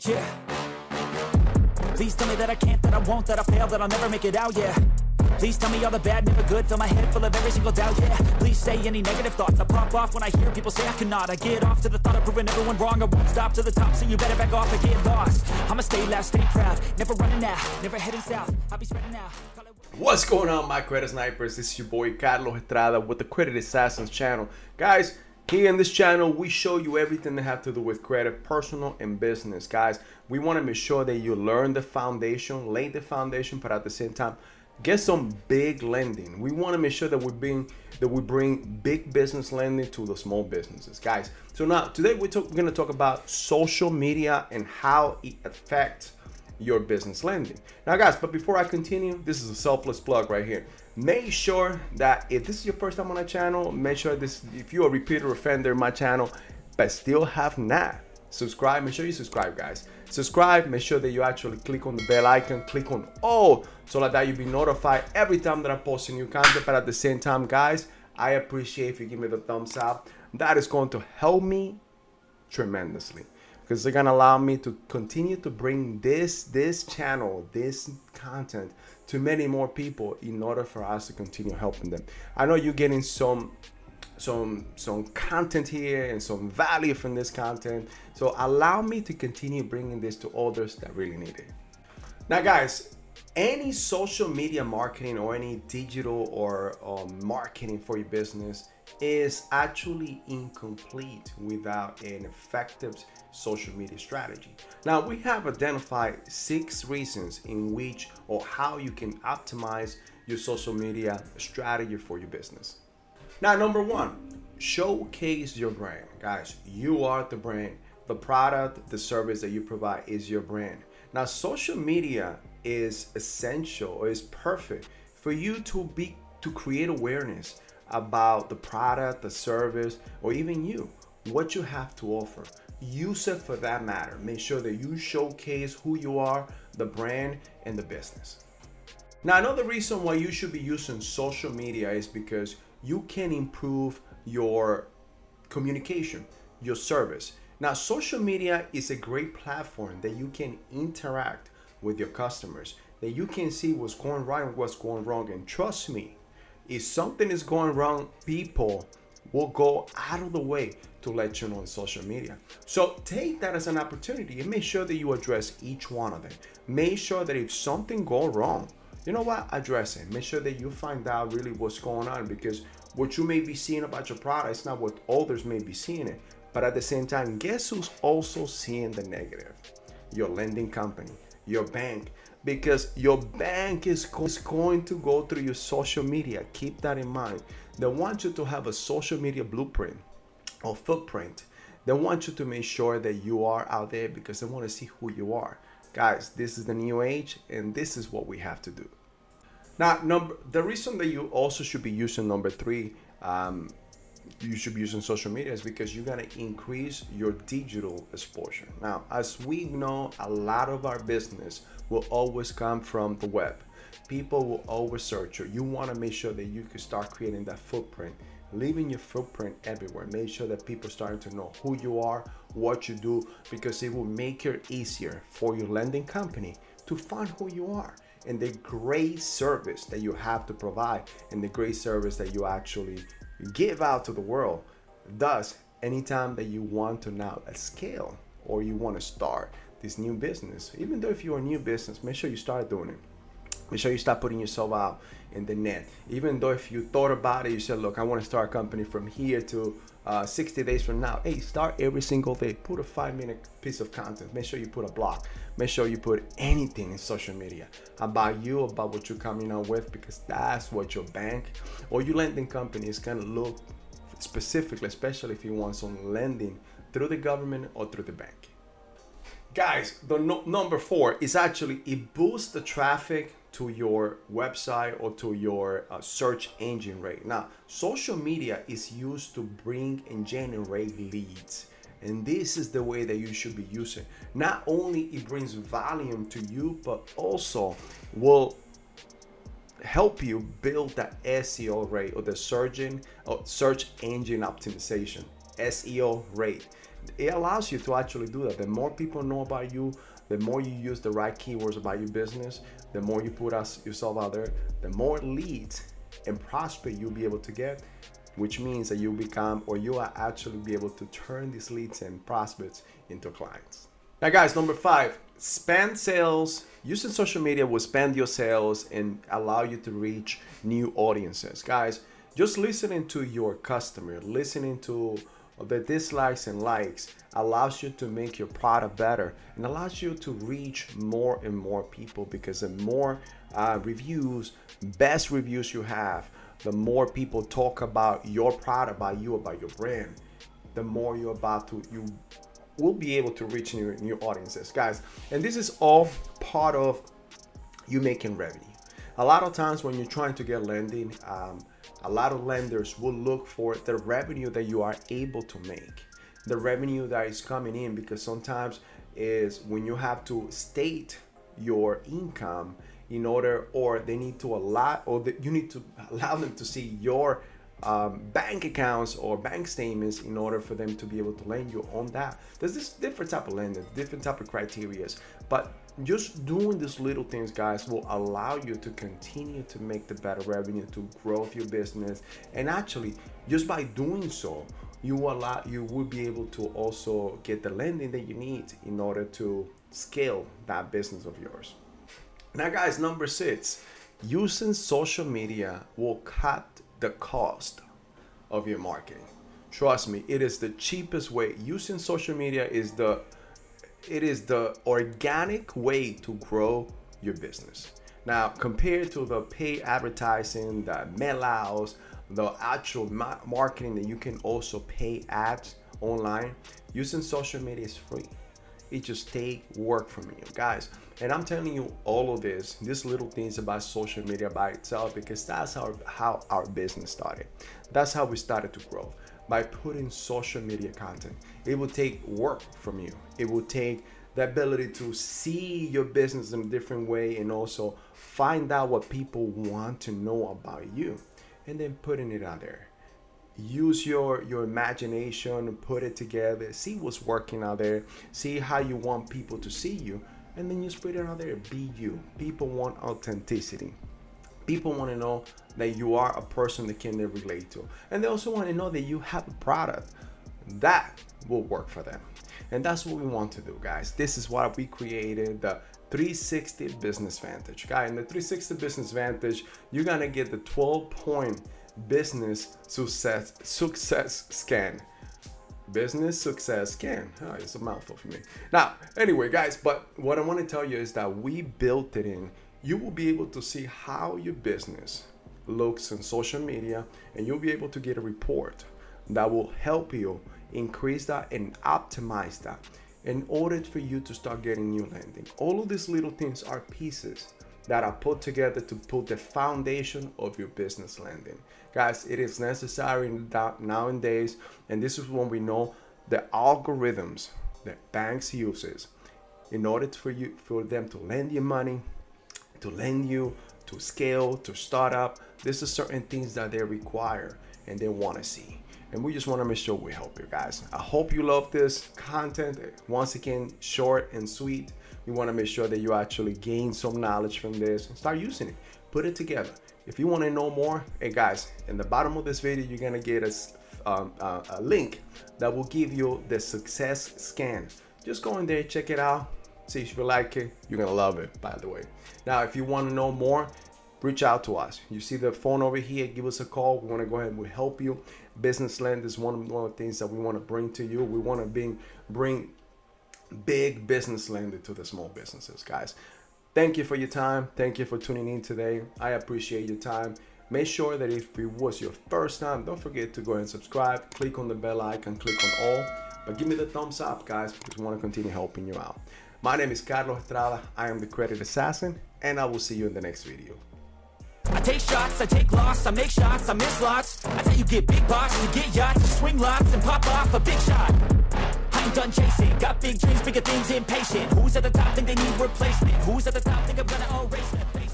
Yeah. Please tell me that I can't, that I won't, that I fail, that I'll never make it out, yeah. Please tell me all the bad, never good, fill my head full of every single doubt, yeah. Please say any negative thoughts, I pop off when I hear people say I cannot. I get off to the thought of proving everyone wrong, I won't stop to the top, so you better back off and get lost. I'ma stay loud, stay proud, never running out, never heading south, I'll be spreading out. What's going on, my credit snipers? This is your boy Carlos Estrada with the Credit Assassins channel. Guys, here in this channel, we show you everything that have to do with credit, personal and business. Guys, we want to make sure that you learn the foundation, lay the foundation, but at the same time, get some big lending. We want to make sure that we bring that we bring big business lending to the small businesses, guys. So now today we're, talk, we're going to talk about social media and how it affects your business lending. Now, guys, but before I continue, this is a selfless plug right here. Make sure that if this is your first time on my channel, make sure this if you're a repeater offender in my channel, but still have not subscribe, make sure you subscribe, guys. Subscribe, make sure that you actually click on the bell icon, click on all, so that you'll be notified every time that I post a new content. But at the same time, guys, I appreciate if you give me the thumbs up. That is going to help me tremendously because they're gonna allow me to continue to bring this this channel this content to many more people in order for us to continue helping them. I know you're getting some some some content here and some value from this content. So allow me to continue bringing this to others that really need it. Now guys any social media marketing or any digital or um, marketing for your business is actually incomplete without an effective social media strategy. Now, we have identified six reasons in which or how you can optimize your social media strategy for your business. Now, number one, showcase your brand. Guys, you are the brand. The product, the service that you provide is your brand. Now, social media is essential or is perfect for you to be to create awareness about the product, the service, or even you, what you have to offer. Use it for that matter. Make sure that you showcase who you are, the brand, and the business. Now, another reason why you should be using social media is because you can improve your communication, your service. Now, social media is a great platform that you can interact with your customers, that you can see what's going right and what's going wrong. And trust me, if something is going wrong, people will go out of the way to let you know on social media. So take that as an opportunity and make sure that you address each one of them. Make sure that if something go wrong, you know what? Address it. Make sure that you find out really what's going on because what you may be seeing about your product is not what others may be seeing it. But at the same time, guess who's also seeing the negative? Your lending company, your bank, because your bank is, go- is going to go through your social media. Keep that in mind. They want you to have a social media blueprint or footprint. They want you to make sure that you are out there because they want to see who you are. Guys, this is the new age and this is what we have to do. Now, number the reason that you also should be using number three, um, you should be using social media is because you're gonna increase your digital exposure. Now, as we know, a lot of our business will always come from the web. People will always search you. You want to make sure that you can start creating that footprint, leaving your footprint everywhere. Make sure that people starting to know who you are, what you do, because it will make it easier for your lending company to find who you are and the great service that you have to provide and the great service that you actually give out to the world. Thus, anytime that you want to now scale or you want to start this new business, even though if you're a new business, make sure you start doing it. Make sure you start putting yourself out in the net. Even though if you thought about it, you said, look, I want to start a company from here to uh, 60 days from now. Hey, start every single day. Put a five minute piece of content. Make sure you put a blog. Make sure you put anything in social media about you, about what you're coming out with, because that's what your bank or your lending company is to look specifically, especially if you want some lending through the government or through the bank. Guys, the no- number four is actually it boosts the traffic to your website or to your uh, search engine rate. Now, social media is used to bring and generate leads. And this is the way that you should be using. Not only it brings volume to you, but also will help you build that SEO rate or the or uh, search engine optimization SEO rate. it allows you to actually do that. The more people know about you, the more you use the right keywords about your business, the more you put us yourself out there, the more leads and prospect you'll be able to get, which means that you become or you are actually be able to turn these leads and prospects into clients. Now, guys, number five, spend sales. Using social media will spend your sales and allow you to reach new audiences. Guys, just listening to your customer, listening to the dislikes and likes allows you to make your product better and allows you to reach more and more people because the more uh, reviews, best reviews you have, the more people talk about your product, about you, about your brand, the more you're about to you will be able to reach new new audiences, guys. And this is all part of you making revenue. A lot of times when you're trying to get lending, um, a lot of lenders will look for the revenue that you are able to make, the revenue that is coming in, because sometimes is when you have to state your income in order, or they need to allow, or the, you need to allow them to see your um, bank accounts or bank statements in order for them to be able to lend you on that. There's this different type of lending, different type of criterias, but just doing these little things guys will allow you to continue to make the better revenue to grow your business and actually just by doing so you will allow you will be able to also get the lending that you need in order to scale that business of yours now guys number six using social media will cut the cost of your marketing trust me it is the cheapest way using social media is the it is the organic way to grow your business. Now, compared to the paid advertising, the mail outs, the actual marketing that you can also pay ads online, using social media is free. It just take work from you, guys. And I'm telling you all of this, these little things about social media by itself, because that's how, how our business started. That's how we started to grow by putting social media content. It will take work from you. It will take the ability to see your business in a different way and also find out what people want to know about you and then putting it out there use your your imagination put it together see what's working out there see how you want people to see you and then you spread it out there. Be you. People want authenticity. People want to know that you are a person that can they relate to. And they also want to know that you have a product that will work for them. And that's what we want to do guys. This is what we created the 360 business vantage. Guy in the 360 business vantage you're gonna get the 12 point business success success scan. Business success scan. Oh, it's a mouthful for me. Now anyway guys but what i want to tell you is that we built it in. You will be able to see how your business looks on social media and you'll be able to get a report that will help you increase that and optimize that in order for you to start getting new landing. All of these little things are pieces that are put together to put the foundation of your business lending. Guys, it is necessary nowadays, and this is when we know the algorithms that banks uses in order for you for them to lend you money to lend you, to scale, to start up. This is certain things that they require and they want to see. And we just want to make sure we help you guys. I hope you love this content. Once again, short and sweet. We want to make sure that you actually gain some knowledge from this and start using it. Put it together. If you want to know more, hey guys, in the bottom of this video, you're gonna get a, um, uh, a link that will give you the success scan. Just go in there, check it out, See if you like it. You're gonna love it, by the way. Now, if you want to know more, reach out to us. You see the phone over here. Give us a call. We want to go ahead and we help you. Business land is one of, one of the things that we want to bring to you. We want to bring bring big business lending to the small businesses, guys. Thank you for your time. Thank you for tuning in today. I appreciate your time. Make sure that if it was your first time, don't forget to go and subscribe. Click on the bell icon, click on all. But give me the thumbs up, guys, because we want to continue helping you out. My name is Carlos Estrada. I am the Credit Assassin, and I will see you in the next video. I take shots, I take loss, I make shots, I miss lots. That's how you get big box, you get yachts, you swing lots, and pop off a big shot. I ain't done chasing, got big dreams, bigger things, impatient. Who's at the top think they need replacement? Who's at the top think I'm gonna erase that?